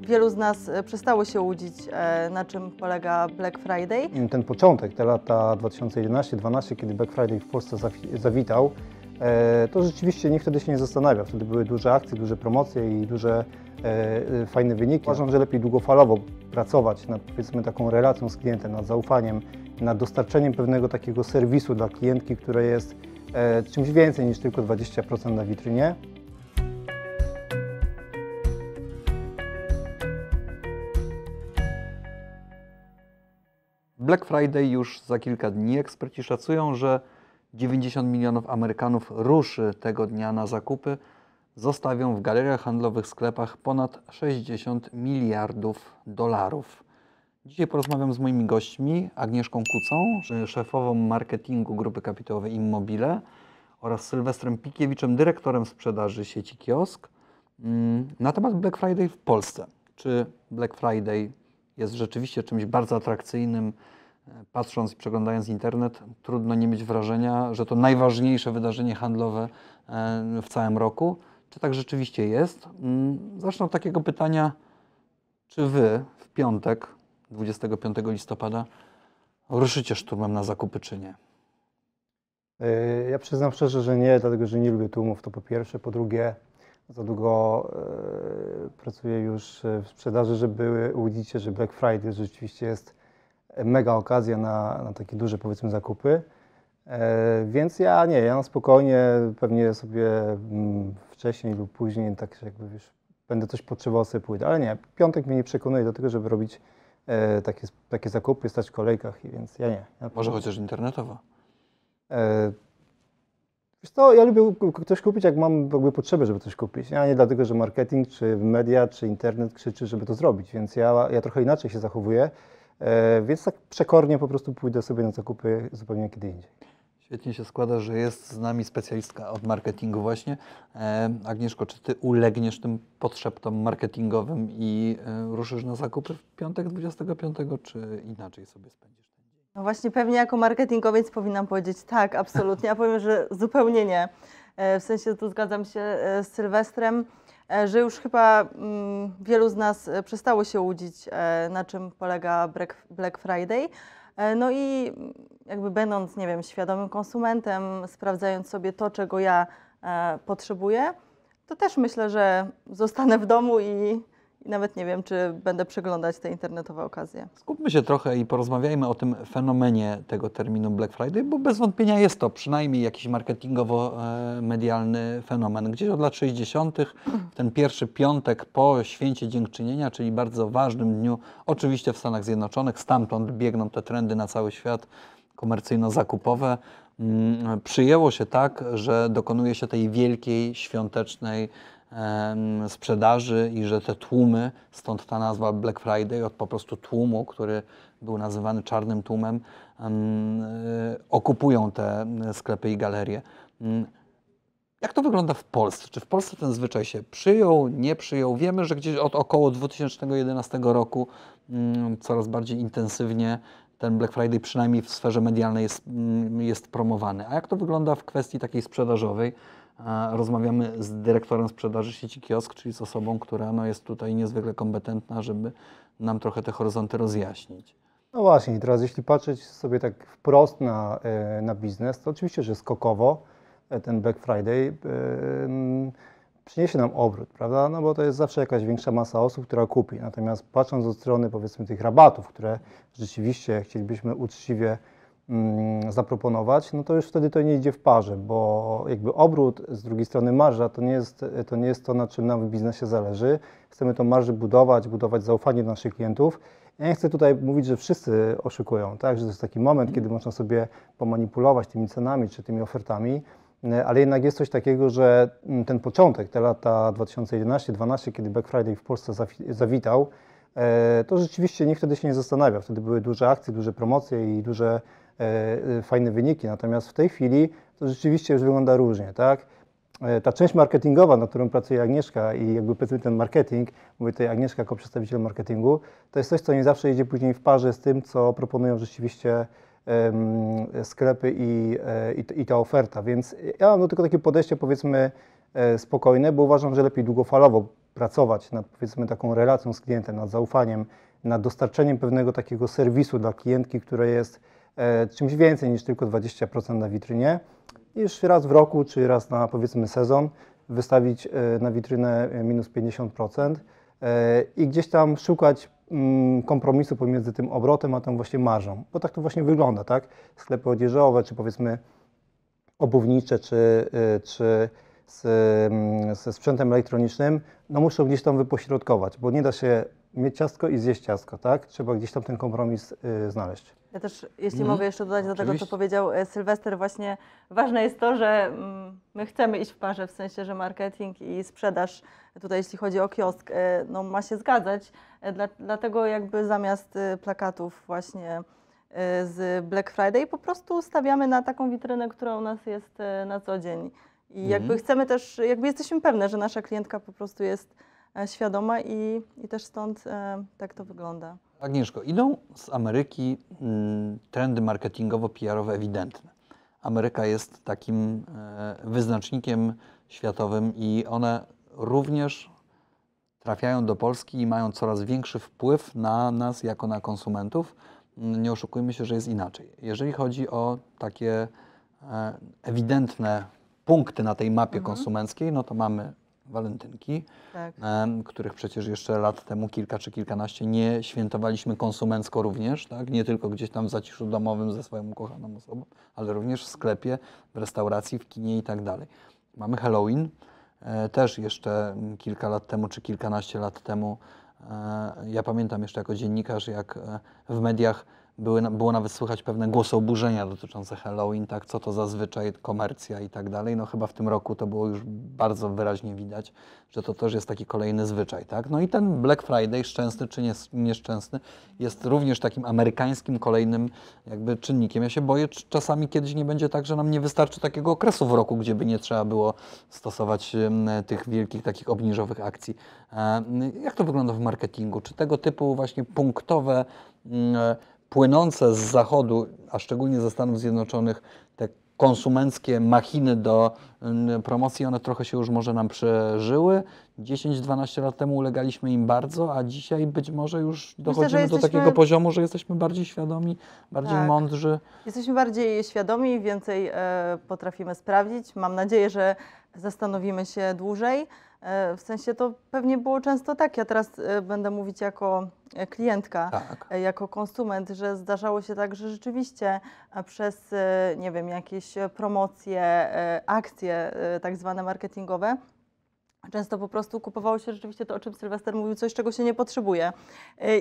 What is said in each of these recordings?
Wielu z nas e, przestało się łudzić, e, na czym polega Black Friday. Ten początek, te lata 2011-2012, kiedy Black Friday w Polsce zawi- zawitał, e, to rzeczywiście nikt wtedy się nie zastanawiał. Wtedy były duże akcje, duże promocje i duże fajne wyniki. Uważam, że lepiej długofalowo pracować nad powiedzmy taką relacją z klientem, nad zaufaniem, nad dostarczeniem pewnego takiego serwisu dla klientki, które jest czymś więcej niż tylko 20% na witrynie. Black Friday już za kilka dni. Eksperci szacują, że 90 milionów Amerykanów ruszy tego dnia na zakupy. Zostawią w galeriach handlowych, sklepach ponad 60 miliardów dolarów. Dzisiaj porozmawiam z moimi gośćmi, Agnieszką Kucą, szefową marketingu grupy kapitałowej Immobile oraz Sylwestrem Pikiewiczem, dyrektorem sprzedaży sieci Kiosk, mm, na temat Black Friday w Polsce. Czy Black Friday jest rzeczywiście czymś bardzo atrakcyjnym? E, Patrząc i przeglądając internet, trudno nie mieć wrażenia, że to najważniejsze wydarzenie handlowe e, w całym roku. Czy tak rzeczywiście jest? Mm, Zacznę od takiego pytania, czy Wy w piątek, 25 listopada, ruszycie szturmem na zakupy, czy nie? E, Ja przyznam szczerze, że nie, dlatego że nie lubię tłumów, to po pierwsze. Po drugie, za długo e, pracuję już w sprzedaży, żeby łudzić się, że Black Friday rzeczywiście jest mega okazja na, na takie duże, powiedzmy, zakupy. E, Więc ja nie, ja na spokojnie, pewnie sobie mm, wcześniej lub później, tak jakby wiesz, będę coś potrzebował, sobie pójdę. Ale nie, piątek mnie nie przekonuje do tego, żeby robić e, takie, takie zakupy, stać w kolejkach, więc ja nie. Ja Może chociaż internetowo. E, Wiesz ja lubię coś kupić, jak mam jakby potrzebę, żeby coś kupić. A nie dlatego, że marketing, czy media, czy internet krzyczy, żeby to zrobić. Więc ja, ja trochę inaczej się zachowuję. E, więc tak przekornie po prostu pójdę sobie na zakupy zupełnie kiedy indziej. Świetnie się składa, że jest z nami specjalistka od marketingu właśnie. E, Agnieszko, czy Ty ulegniesz tym podszeptom marketingowym i e, ruszysz na zakupy w piątek 25, czy inaczej sobie spędzisz? No właśnie pewnie jako marketingowiec powinnam powiedzieć tak, absolutnie. Ja powiem, że zupełnie nie. E, W sensie tu zgadzam się e, z Sylwestrem, e, że już chyba mm, wielu z nas przestało się łudzić, na czym polega Black, Friday. No i jakby będąc, nie wiem, świadomym konsumentem, sprawdzając sobie to, czego ja potrzebuję, to też myślę, że zostanę w domu i, i nawet nie wiem, czy będę przeglądać te internetowe okazje. Skupmy się trochę i porozmawiajmy o tym fenomenie tego terminu Black Friday, bo bez wątpienia jest to przynajmniej jakiś marketingowo-medialny fenomen. Gdzieś od lat 60., w ten pierwszy piątek po święcie Dziękczynienia, czyli bardzo ważnym dniu, oczywiście w Stanach Zjednoczonych, stamtąd biegną te trendy na cały świat komercyjno-zakupowe. Mm, Przyjęło się tak, że dokonuje się tej wielkiej, świątecznej sprzedaży i że te tłumy, stąd ta nazwa Black Friday, od po prostu tłumu, który był nazywany czarnym tłumem, em, y, okupują te y, sklepy i galerie. Mm, Jak to wygląda w Polsce? Czy w Polsce ten zwyczaj się przyjął, nie przyjął? Wiemy, że gdzieś od około 2011 roku mm, coraz bardziej intensywnie ten Black Friday, przynajmniej w sferze medialnej, jest, mm, jest promowany. A jak to wygląda w kwestii takiej sprzedażowej? Rozmawiamy z dyrektorem sprzedaży sieci Kiosk, czyli z osobą, która no, jest tutaj niezwykle kompetentna, żeby nam trochę te horyzonty rozjaśnić. No właśnie, teraz jeśli patrzeć sobie tak wprost na, e, na biznes, to oczywiście, że skokowo e, ten Black Friday e, mm, przyniesie nam obrót, prawda? No bo to jest zawsze jakaś większa masa osób, która kupi. Natomiast patrząc od strony powiedzmy tych rabatów, które rzeczywiście chcielibyśmy uczciwie zaproponować, no to już wtedy to nie idzie w parze, bo jakby obrót, z drugiej strony marża, to nie jest to, nie jest to na czym nam w biznesie zależy. Chcemy tą marżę budować, budować zaufanie do naszych klientów. Ja nie chcę tutaj mówić, że wszyscy oszukują, tak? że to jest taki moment, kiedy można sobie pomanipulować tymi cenami czy tymi ofertami, e, ale jednak jest coś takiego, że mm, ten początek, te lata 2011-2012, kiedy Black Friday w Polsce zawi- zawitał, e, to rzeczywiście nikt wtedy się nie zastanawiał. Wtedy były duże akcje, duże promocje i duże fajne wyniki. Natomiast w tej chwili to rzeczywiście już wygląda różnie, tak? E, Ta część marketingowa, nad którą pracuje Agnieszka i jakby powiedzmy ten marketing, mówię tutaj Agnieszka jako przedstawiciel marketingu, to jest coś, co nie zawsze idzie później w parze z tym, co proponują rzeczywiście sklepy i, e, i, i ta oferta. Więc ja mam do tego takie podejście powiedzmy e, spokojne, bo uważam, że lepiej długofalowo pracować nad powiedzmy taką relacją z klientem, nad zaufaniem, nad dostarczeniem pewnego takiego serwisu dla klientki, które jest e, czymś więcej niż tylko 20% na witrynie, niż raz w roku czy raz na powiedzmy sezon wystawić e, na witrynę e, minus 50% e, i gdzieś tam szukać mm, kompromisu pomiędzy tym obrotem a tą właśnie marżą, bo tak to właśnie wygląda, tak? Sklepy odzieżowe czy powiedzmy obuwnicze czy, czy z, mm, ze sprzętem elektronicznym, no muszą gdzieś tam wypośrodkować, bo nie da się mieć ciastko i zjeść ciastko, tak? Trzeba gdzieś tam ten kompromis y, znaleźć. Ja też, jeśli Mhm. mogę jeszcze dodać do tego, Oczywiście. co powiedział e, Sylwester, właśnie ważne jest to, że mm, my chcemy iść w parze, w sensie, że marketing i sprzedaż, tutaj jeśli chodzi o kiosk, e, no, ma się zgadzać. E, Dla, dlatego jakby zamiast plakatów właśnie z Black Friday po prostu stawiamy na taką witrynę, która u nas jest na co dzień. I jakby Mhm. chcemy też, jakby jesteśmy pewne, że nasza klientka po prostu jest świadoma i, i też stąd e, tak to wygląda. Agnieszko, idą z Ameryki mm, trendy marketingowo-PR-owe ewidentne. Ameryka jest takim e, wyznacznikiem światowym i one również trafiają do Polski i mają coraz większy wpływ na nas jako na konsumentów. Mm, Nie oszukujmy się, że jest inaczej. Jeżeli chodzi o takie e, ewidentne punkty na tej mapie konsumenckiej, no to mamy walentynki, Tak. których przecież jeszcze lat temu kilka czy kilkanaście nie świętowaliśmy konsumencko również, tak? nie tylko gdzieś tam w zaciszu domowym ze swoją ukochaną osobą, ale również w sklepie, w restauracji, w kinie i tak dalej. Mamy Halloween, e, też jeszcze kilka lat temu czy kilkanaście lat temu. e, Ja pamiętam jeszcze jako dziennikarz, jak e, w mediach były, było nawet słychać pewne głosy oburzenia dotyczące Halloween, tak, co to zazwyczaj komercja i tak dalej. No chyba w tym roku to było już bardzo wyraźnie widać, że to też jest taki kolejny zwyczaj, tak. No i ten Black Friday, szczęsny czy nies- nieszczęsny, jest również takim amerykańskim kolejnym jakby czynnikiem. Ja się boję, czy czasami kiedyś nie będzie tak, że nam nie wystarczy takiego okresu w roku, gdzie by nie trzeba było stosować tych wielkich takich obniżowych akcji. E, Jak to wygląda w marketingu? Czy tego typu właśnie punktowe mm, płynące z zachodu, a szczególnie ze Stanów Zjednoczonych, te konsumenckie machiny do mm, promocji, one trochę się już może nam przeżyły. 10-12 lat temu ulegaliśmy im bardzo, a dzisiaj być może już dochodzimy do jesteśmy- takiego poziomu, że jesteśmy bardziej świadomi, bardziej Tak. mądrzy. Jesteśmy bardziej świadomi, więcej e, potrafimy sprawdzić. Mam nadzieję, że zastanowimy się dłużej. E, w sensie to pewnie było często tak. Ja teraz e, będę mówić jako e, klientka, Tak. jako konsument, że zdarzało się tak, że rzeczywiście przez, nie wiem, jakieś promocje, akcje tak zwane marketingowe, Często po prostu kupowało się rzeczywiście to, o czym Sylwester mówił, coś, czego się nie potrzebuje.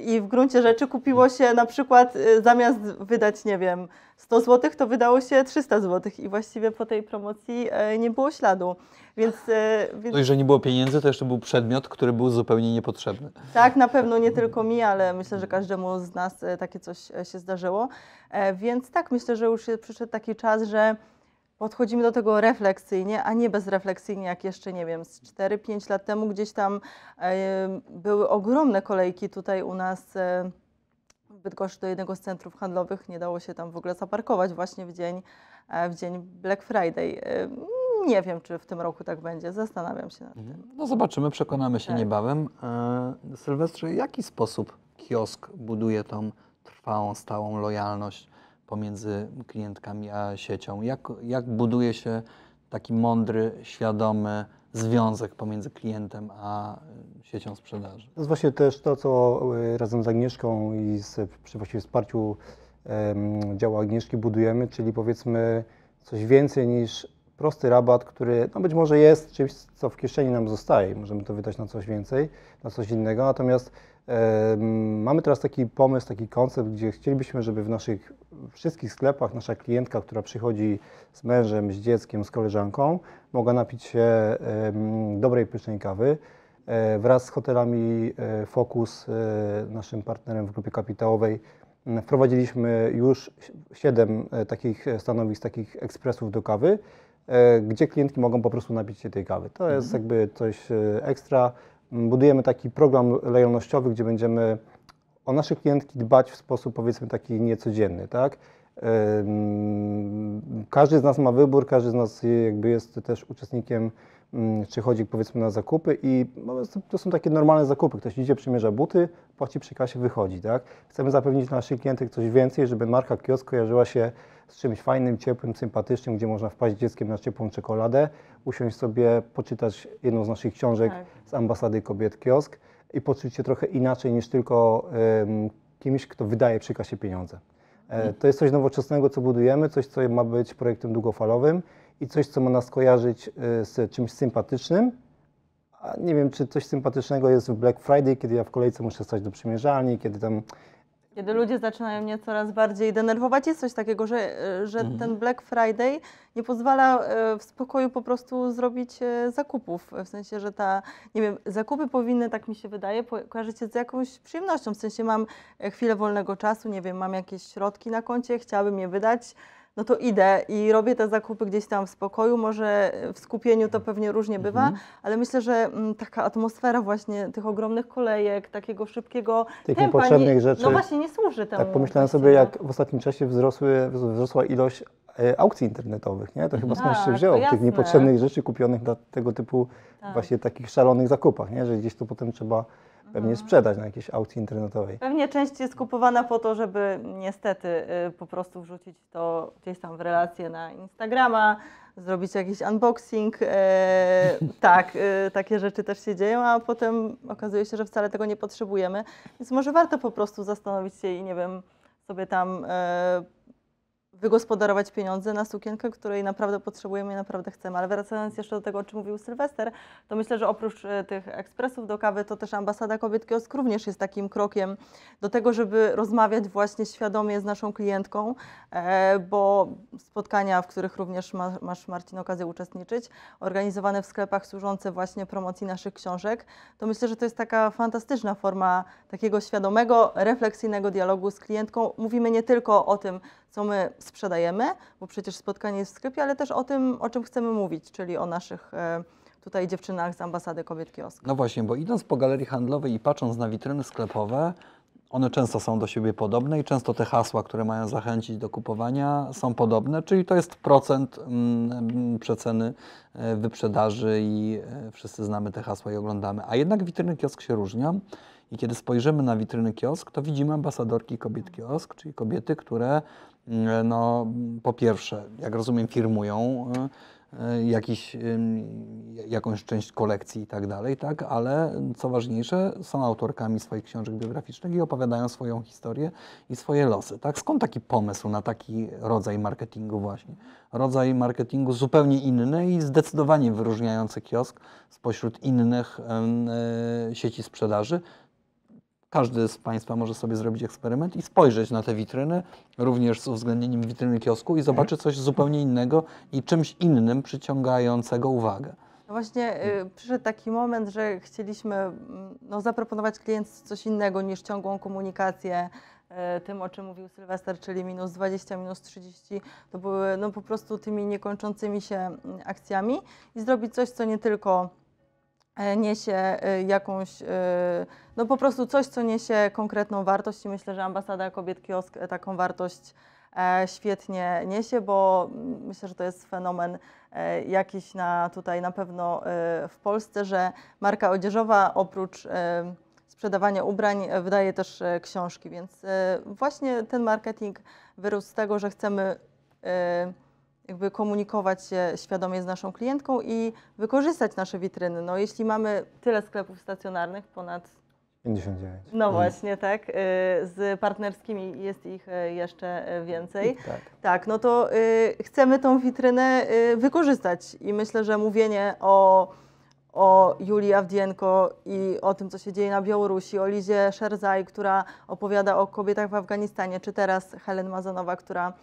I w gruncie rzeczy kupiło się na przykład y, zamiast wydać, nie wiem, 100 zł, to wydało się 300 zł i właściwie po tej promocji y, nie było śladu. Więc, y, więc Dość, że nie było pieniędzy, to jeszcze był przedmiot, który był zupełnie niepotrzebny. tak, na pewno nie tylko mi, ale myślę, że każdemu z nas e, takie coś e, się zdarzyło. E, Więc tak, myślę, że już przyszedł taki czas, że podchodzimy do tego refleksyjnie, a nie bezrefleksyjnie, jak jeszcze, nie wiem, z 4-5 lat temu gdzieś tam e, były ogromne kolejki tutaj u nas e, w Bydgoszczy do jednego z centrów handlowych. Nie dało się tam w ogóle zaparkować właśnie w dzień, e, w dzień Black Friday. Nie wiem, czy w tym roku tak będzie, zastanawiam się nad tym. No zobaczymy, przekonamy się Tak. niebawem. Sylwestrze, w jaki sposób kiosk buduje tą trwałą, stałą lojalność pomiędzy klientkami a siecią? Jak, jak buduje się taki mądry, świadomy związek pomiędzy klientem a siecią sprzedaży? To jest właśnie też to, co y, razem z Agnieszką i z, przy właściwie wsparciu em, działu Agnieszki budujemy, czyli powiedzmy coś więcej niż prosty rabat, który no być może jest czymś, co w kieszeni nam zostaje. Możemy to wydać na coś więcej, na coś innego. Natomiast mamy teraz taki pomysł, taki koncept, gdzie chcielibyśmy, żeby w naszych wszystkich sklepach nasza klientka, która przychodzi z mężem, z dzieckiem, z koleżanką, mogła napić się dobrej, pysznej kawy. E, Wraz z hotelami e, Focus, e, naszym partnerem w grupie kapitałowej, m, wprowadziliśmy już siedem e, takich stanowisk, takich ekspresów do kawy, gdzie klientki mogą po prostu napić się tej kawy. To jest jakby coś ekstra. Budujemy taki program lojalnościowy, gdzie będziemy o nasze klientki dbać w sposób powiedzmy taki niecodzienny, tak? Każdy z nas ma wybór, każdy z nas jakby jest też uczestnikiem czy chodzi powiedzmy na zakupy i no, to- są takie normalne zakupy. Ktoś idzie, przymierza buty, płaci przy kasie, wychodzi, tak? Chcemy zapewnić dla naszych klientów coś więcej, żeby marka kiosk kojarzyła się z czymś fajnym, ciepłym, sympatycznym, gdzie można wpaść dzieckiem na ciepłą czekoladę, usiąść sobie, poczytać jedną z naszych książek Tak. z ambasady kobiet kiosk i poczuć się trochę inaczej niż tylko em, kimś, kto wydaje przy kasie pieniądze. E, To jest coś nowoczesnego, co budujemy, coś, co ma być projektem długofalowym i coś, co ma nas kojarzyć e, z czymś sympatycznym. A nie wiem, czy coś sympatycznego jest w Black Friday, kiedy ja w kolejce muszę stać do przymierzalni, kiedy tam Kiedy ludzie zaczynają mnie coraz bardziej denerwować, jest coś takiego, że, e, że ten Black Friday nie pozwala e, w spokoju po prostu zrobić zakupów. W sensie, że ta, nie wiem, zakupy powinny, tak mi się wydaje, kojarzyć się z jakąś przyjemnością. W sensie mam e, chwilę wolnego czasu, nie wiem, mam jakieś środki na koncie, chciałabym je wydać. No to idę i robię te zakupy gdzieś tam w spokoju. Może w skupieniu to pewnie różnie bywa, ale myślę, że mm, taka atmosfera właśnie tych ogromnych kolejek, takiego szybkiego Tych tempa niepotrzebnych nie, rzeczy. No właśnie nie służy temu. Tak pomyślałem sobie, właściwie. jak w ostatnim czasie wzrosły, wzrosła ilość e, aukcji internetowych, nie? To chyba skądś się Tak, wzięło, tych niepotrzebnych rzeczy kupionych na tego typu Tak. właśnie takich szalonych zakupach, nie? Że gdzieś to potem trzeba pewnie Mhm. sprzedać na jakiejś aukcji internetowej. Pewnie część jest kupowana po to, żeby niestety y, po prostu wrzucić to gdzieś tam w relacje na Instagrama, zrobić jakiś unboxing. E, tak, y, takie rzeczy też się dzieją, a potem okazuje się, że wcale tego nie potrzebujemy. Więc może warto po prostu zastanowić się i nie wiem, sobie tam e, wygospodarować pieniądze na sukienkę, której naprawdę potrzebujemy i naprawdę chcemy. Ale wracając jeszcze do tego, o czym mówił Sylwester, to myślę, że oprócz e, tych ekspresów do kawy, to też ambasada kobiet kiosk również jest takim krokiem do tego, żeby rozmawiać właśnie świadomie z naszą klientką, e, bo spotkania, w których również ma, masz Marcin okazję uczestniczyć, organizowane w sklepach służące właśnie promocji naszych książek, to myślę, że to jest taka fantastyczna forma takiego świadomego, refleksyjnego dialogu z klientką. Mówimy nie tylko o tym, co my sprzedajemy, bo przecież spotkanie jest w sklepie, ale też o tym, o czym chcemy mówić, czyli o naszych e, tutaj dziewczynach z ambasady kobiet kiosk. No właśnie, bo idąc po galerii handlowej i patrząc na witryny sklepowe, one często są do siebie podobne i często te hasła, które mają zachęcić do kupowania, są podobne, czyli to jest procent mm, mm, przeceny e, wyprzedaży i e, wszyscy znamy te hasła i oglądamy. A jednak witryny kiosk się różnią i kiedy spojrzymy na witryny kiosk, to widzimy ambasadorki kobiet kiosk, czyli kobiety, które mm, no, po pierwsze, jak rozumiem, firmują e, e, jakiś, ym, jakąś część kolekcji i tak dalej, tak? ale co ważniejsze, są autorkami swoich książek biograficznych i opowiadają swoją historię i swoje losy. Tak? Skąd taki pomysł na taki rodzaj marketingu właśnie? Rodzaj marketingu zupełnie inny i zdecydowanie wyróżniający kiosk spośród innych sieci sprzedaży. Każdy z Państwa może sobie zrobić eksperyment i spojrzeć na te witryny, również z uwzględnieniem witryny kiosku i zobaczy coś zupełnie innego i czymś innym przyciągającego uwagę. No właśnie y, przyszedł taki moment, że chcieliśmy mm, no, zaproponować klientom coś innego niż ciągłą komunikację y, tym, o czym mówił Sylwester, czyli minus 20, minus 30. To były no, po prostu tymi niekończącymi się mm, akcjami i zrobić coś, co nie tylko niesie y, jakąś, y, no po prostu coś, co niesie konkretną wartość i myślę, że ambasada kobiet kiosk e, taką wartość e, świetnie niesie, bo myślę, że to jest fenomen e, jakiś na tutaj na pewno e, w Polsce, że marka odzieżowa oprócz e, sprzedawania ubrań e, wydaje też e, książki, więc e, właśnie ten marketing wyrósł z tego, że chcemy e, jakby komunikować się świadomie z naszą klientką i wykorzystać nasze witryny. No, jeśli mamy tyle sklepów stacjonarnych, ponad 59. no Mhm. właśnie, tak. y, Z partnerskimi jest ich y, jeszcze więcej. Tak. Tak, no to y, chcemy tą witrynę wykorzystać i myślę, że mówienie o, o Julii Awdienko i o tym, co się dzieje na Białorusi, o Lizie Szerzaj, która opowiada o kobietach w Afganistanie, czy teraz Helen Mazonowa, która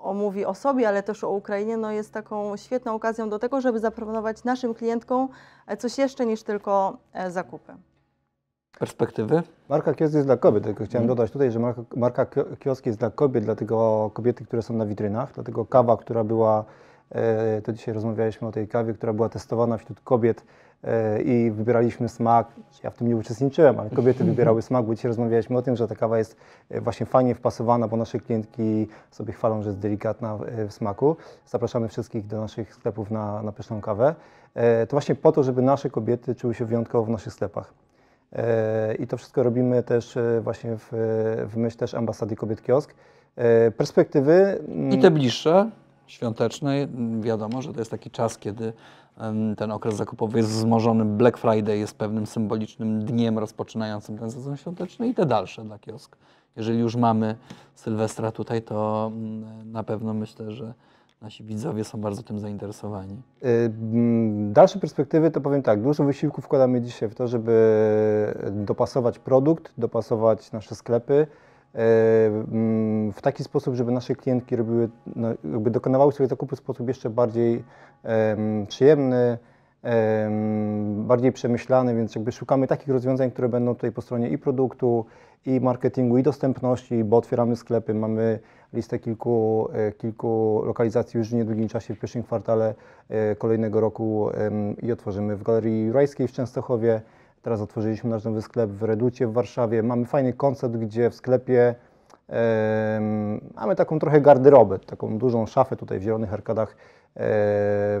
y, omówi o sobie, ale też o Ukrainie, no jest taką świetną okazją do tego, żeby zaproponować naszym klientkom e, coś jeszcze niż tylko e, zakupy. Perspektywy? Marka kiosk jest dla kobiet, tylko chciałem Mhm. dodać tutaj, że marka, marka kio- kiosk jest dla kobiet, dlatego kobiety, które są na witrynach, dlatego kawa, która była, e, to dzisiaj rozmawialiśmy o tej kawie, która była testowana wśród kobiet i wybieraliśmy smak. Ja w tym nie uczestniczyłem, ale kobiety wybierały smak, bo dzisiaj rozmawialiśmy o tym, że ta kawa jest e, właśnie fajnie wpasowana, bo nasze klientki sobie chwalą, że jest delikatna w- e, smaku. Zapraszamy wszystkich do naszych sklepów na, na pyszną kawę. E, To właśnie po to, żeby nasze kobiety czuły się wyjątkowo w naszych sklepach. E, I to wszystko robimy też e, właśnie w, w myśl też ambasady Kobiet Kiosk. E, Perspektywy. mm, I te bliższe, świąteczne, m, wiadomo, że to jest taki czas, kiedy ten okres zakupowy jest wzmożony. Black Friday jest pewnym symbolicznym dniem rozpoczynającym ten sezon świąteczny i te dalsze dla kiosk. Jeżeli już mamy Sylwestra tutaj, to mm, na pewno myślę, że nasi widzowie są bardzo tym zainteresowani. Y, mm, Dalsze perspektywy to powiem tak, dużo wysiłku wkładamy dzisiaj w to, żeby dopasować produkt, dopasować nasze sklepy w taki sposób, żeby nasze klientki robiły, no, jakby dokonywały sobie zakupu w sposób jeszcze bardziej em, przyjemny, em, bardziej przemyślany, więc jakby szukamy takich rozwiązań, które będą tutaj po stronie i produktu, i marketingu, i dostępności, bo otwieramy sklepy, mamy listę kilku, e, kilku lokalizacji już w niedługim czasie, w pierwszym kwartale e, kolejnego roku i otworzymy w Galerii Jurajskiej w Częstochowie. Teraz otworzyliśmy nasz nowy sklep w Reducie w Warszawie. Mamy fajny koncept, gdzie w sklepie em, mamy taką trochę garderobę, taką dużą szafę tutaj w Zielonych Arkadach e,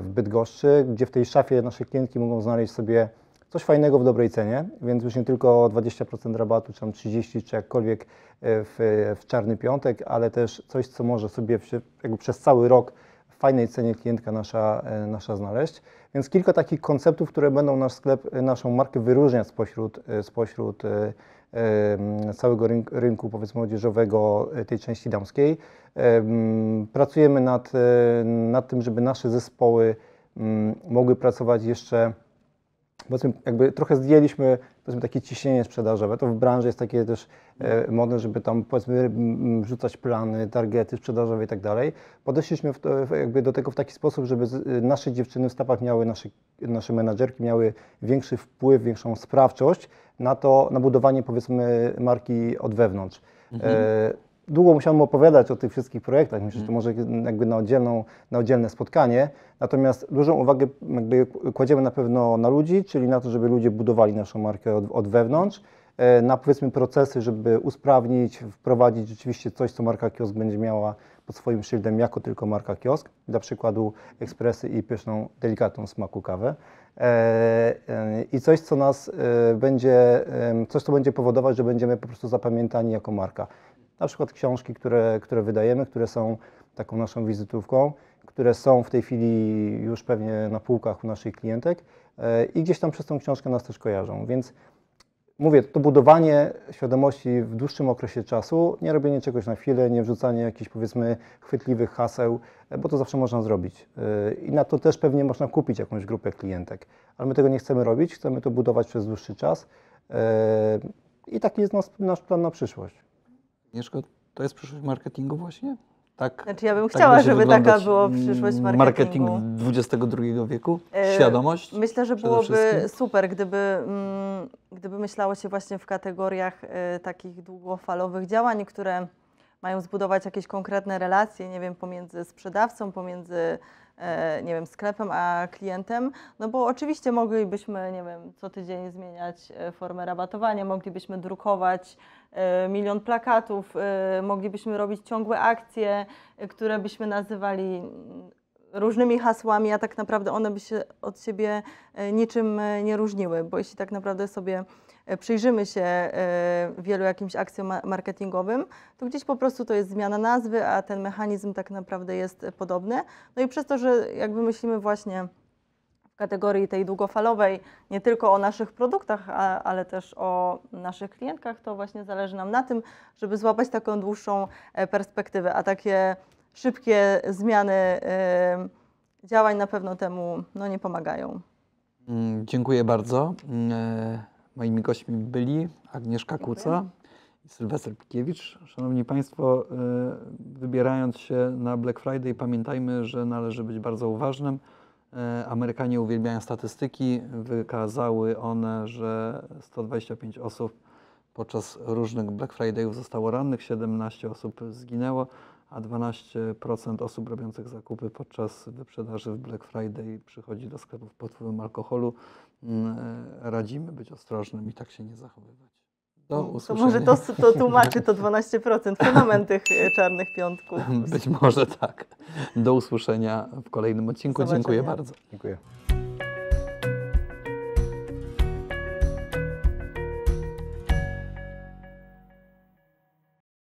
w Bydgoszczy, gdzie w tej szafie nasze klientki mogą znaleźć sobie coś fajnego w dobrej cenie, więc już nie tylko 20% rabatu, czy tam 30, czy jakkolwiek e, w, w czarny piątek, ale też coś, co może sobie jakby przez cały rok w fajnej cenie klientka nasza, e, nasza znaleźć. Więc kilka takich konceptów, które będą nasz sklep, e, naszą markę wyróżniać spośród, e, spośród em, całego rynku, powiedzmy odzieżowego tej części damskiej. Em, Pracujemy nad, nad tym, żeby nasze zespoły mm, mogły pracować jeszcze powiedzmy, jakby trochę zdjęliśmy powiedzmy, takie ciśnienie sprzedażowe. To w branży jest takie też e, modne, żeby tam powiedzmy rzucać plany, targety sprzedażowe i tak dalej. Podeszliśmy w to, jakby do tego w taki sposób, żeby z, y, nasze dziewczyny w stawach miały, nasze, nasze menadżerki miały większy wpływ, większą sprawczość na to, na budowanie powiedzmy marki od wewnątrz. E, Długo musiałem opowiadać o tych wszystkich projektach, myślę, że to może jakby na, oddzielną, na oddzielne spotkanie. Natomiast dużą uwagę kładziemy na pewno na ludzi, czyli na to, żeby ludzie budowali naszą markę od, od wewnątrz, e, na powiedzmy procesy, żeby usprawnić, wprowadzić rzeczywiście coś, co marka kiosk będzie miała pod swoim szyldem jako tylko marka kiosk. Dla przykładu ekspresy i pyszną, delikatną smaku kawę. E, e, I coś, co nas będzie, coś, co będzie powodować, że będziemy po prostu zapamiętani jako marka. Na przykład książki, które, które wydajemy, które są taką naszą wizytówką, które są w tej chwili już pewnie na półkach u naszych klientek e, i gdzieś tam przez tą książkę nas też kojarzą. Więc mówię, to budowanie świadomości w dłuższym okresie czasu, nie robienie czegoś na chwilę, nie wrzucanie jakichś powiedzmy chwytliwych haseł, e, bo to zawsze można zrobić. E, I na to też pewnie można kupić jakąś grupę klientek, ale my tego nie chcemy robić, chcemy to budować przez dłuższy czas i taki jest nas, nasz plan na przyszłość. Agnieszko, to jest przyszłość marketingu właśnie? Tak, Znaczy ja bym tak chciała, żeby taka była mm, przyszłość Marketing marketingu. XXI wieku? E, Świadomość? Myślę, że byłoby super, gdyby, mm, gdyby myślało się właśnie w kategoriach e, takich długofalowych działań, które mają zbudować jakieś konkretne relacje, nie wiem, pomiędzy sprzedawcą, pomiędzy nie wiem, sklepem a klientem, no bo oczywiście moglibyśmy, nie wiem, co tydzień zmieniać e, formę rabatowania, moglibyśmy drukować e, milion plakatów, e, moglibyśmy robić ciągłe akcje, e, które byśmy nazywali mm, różnymi hasłami, a tak naprawdę one by się od siebie e, niczym e, nie różniły, bo jeśli tak naprawdę sobie e, przyjrzymy się e, wielu jakimś akcjom ma- marketingowym, to gdzieś po prostu to jest zmiana nazwy, a ten mechanizm tak naprawdę jest e, podobny. No i przez to, że jakby myślimy właśnie w kategorii tej długofalowej, nie tylko o naszych produktach, ale też o naszych klientkach, to właśnie zależy nam na tym, żeby złapać taką dłuższą e, perspektywę, a takie szybkie zmiany e, działań na pewno temu no, nie pomagają. Mm, Dziękuję bardzo. Moimi gośćmi byli Agnieszka. Kuca i Sylwester Pikiewicz. Szanowni Państwo, e, wybierając się na Black Friday, pamiętajmy, że należy być bardzo uważnym. E, Amerykanie uwielbiają statystyki. Wykazały one, że 125 osób podczas różnych Black Fridayów zostało rannych, 17 osób zginęło, a 12% osób robiących zakupy podczas wyprzedaży w Black Friday przychodzi do sklepów pod wpływem alkoholu. Mm, e, Radzimy być ostrożnym i tak się nie zachowywać. Do Mm, To usłyszenia. może to, to tłumaczy to 12%, fenomen tych e, czarnych piątków. Być może tak. Do usłyszenia w kolejnym odcinku. Dziękuję Zobaczenia. bardzo. Dziękuję.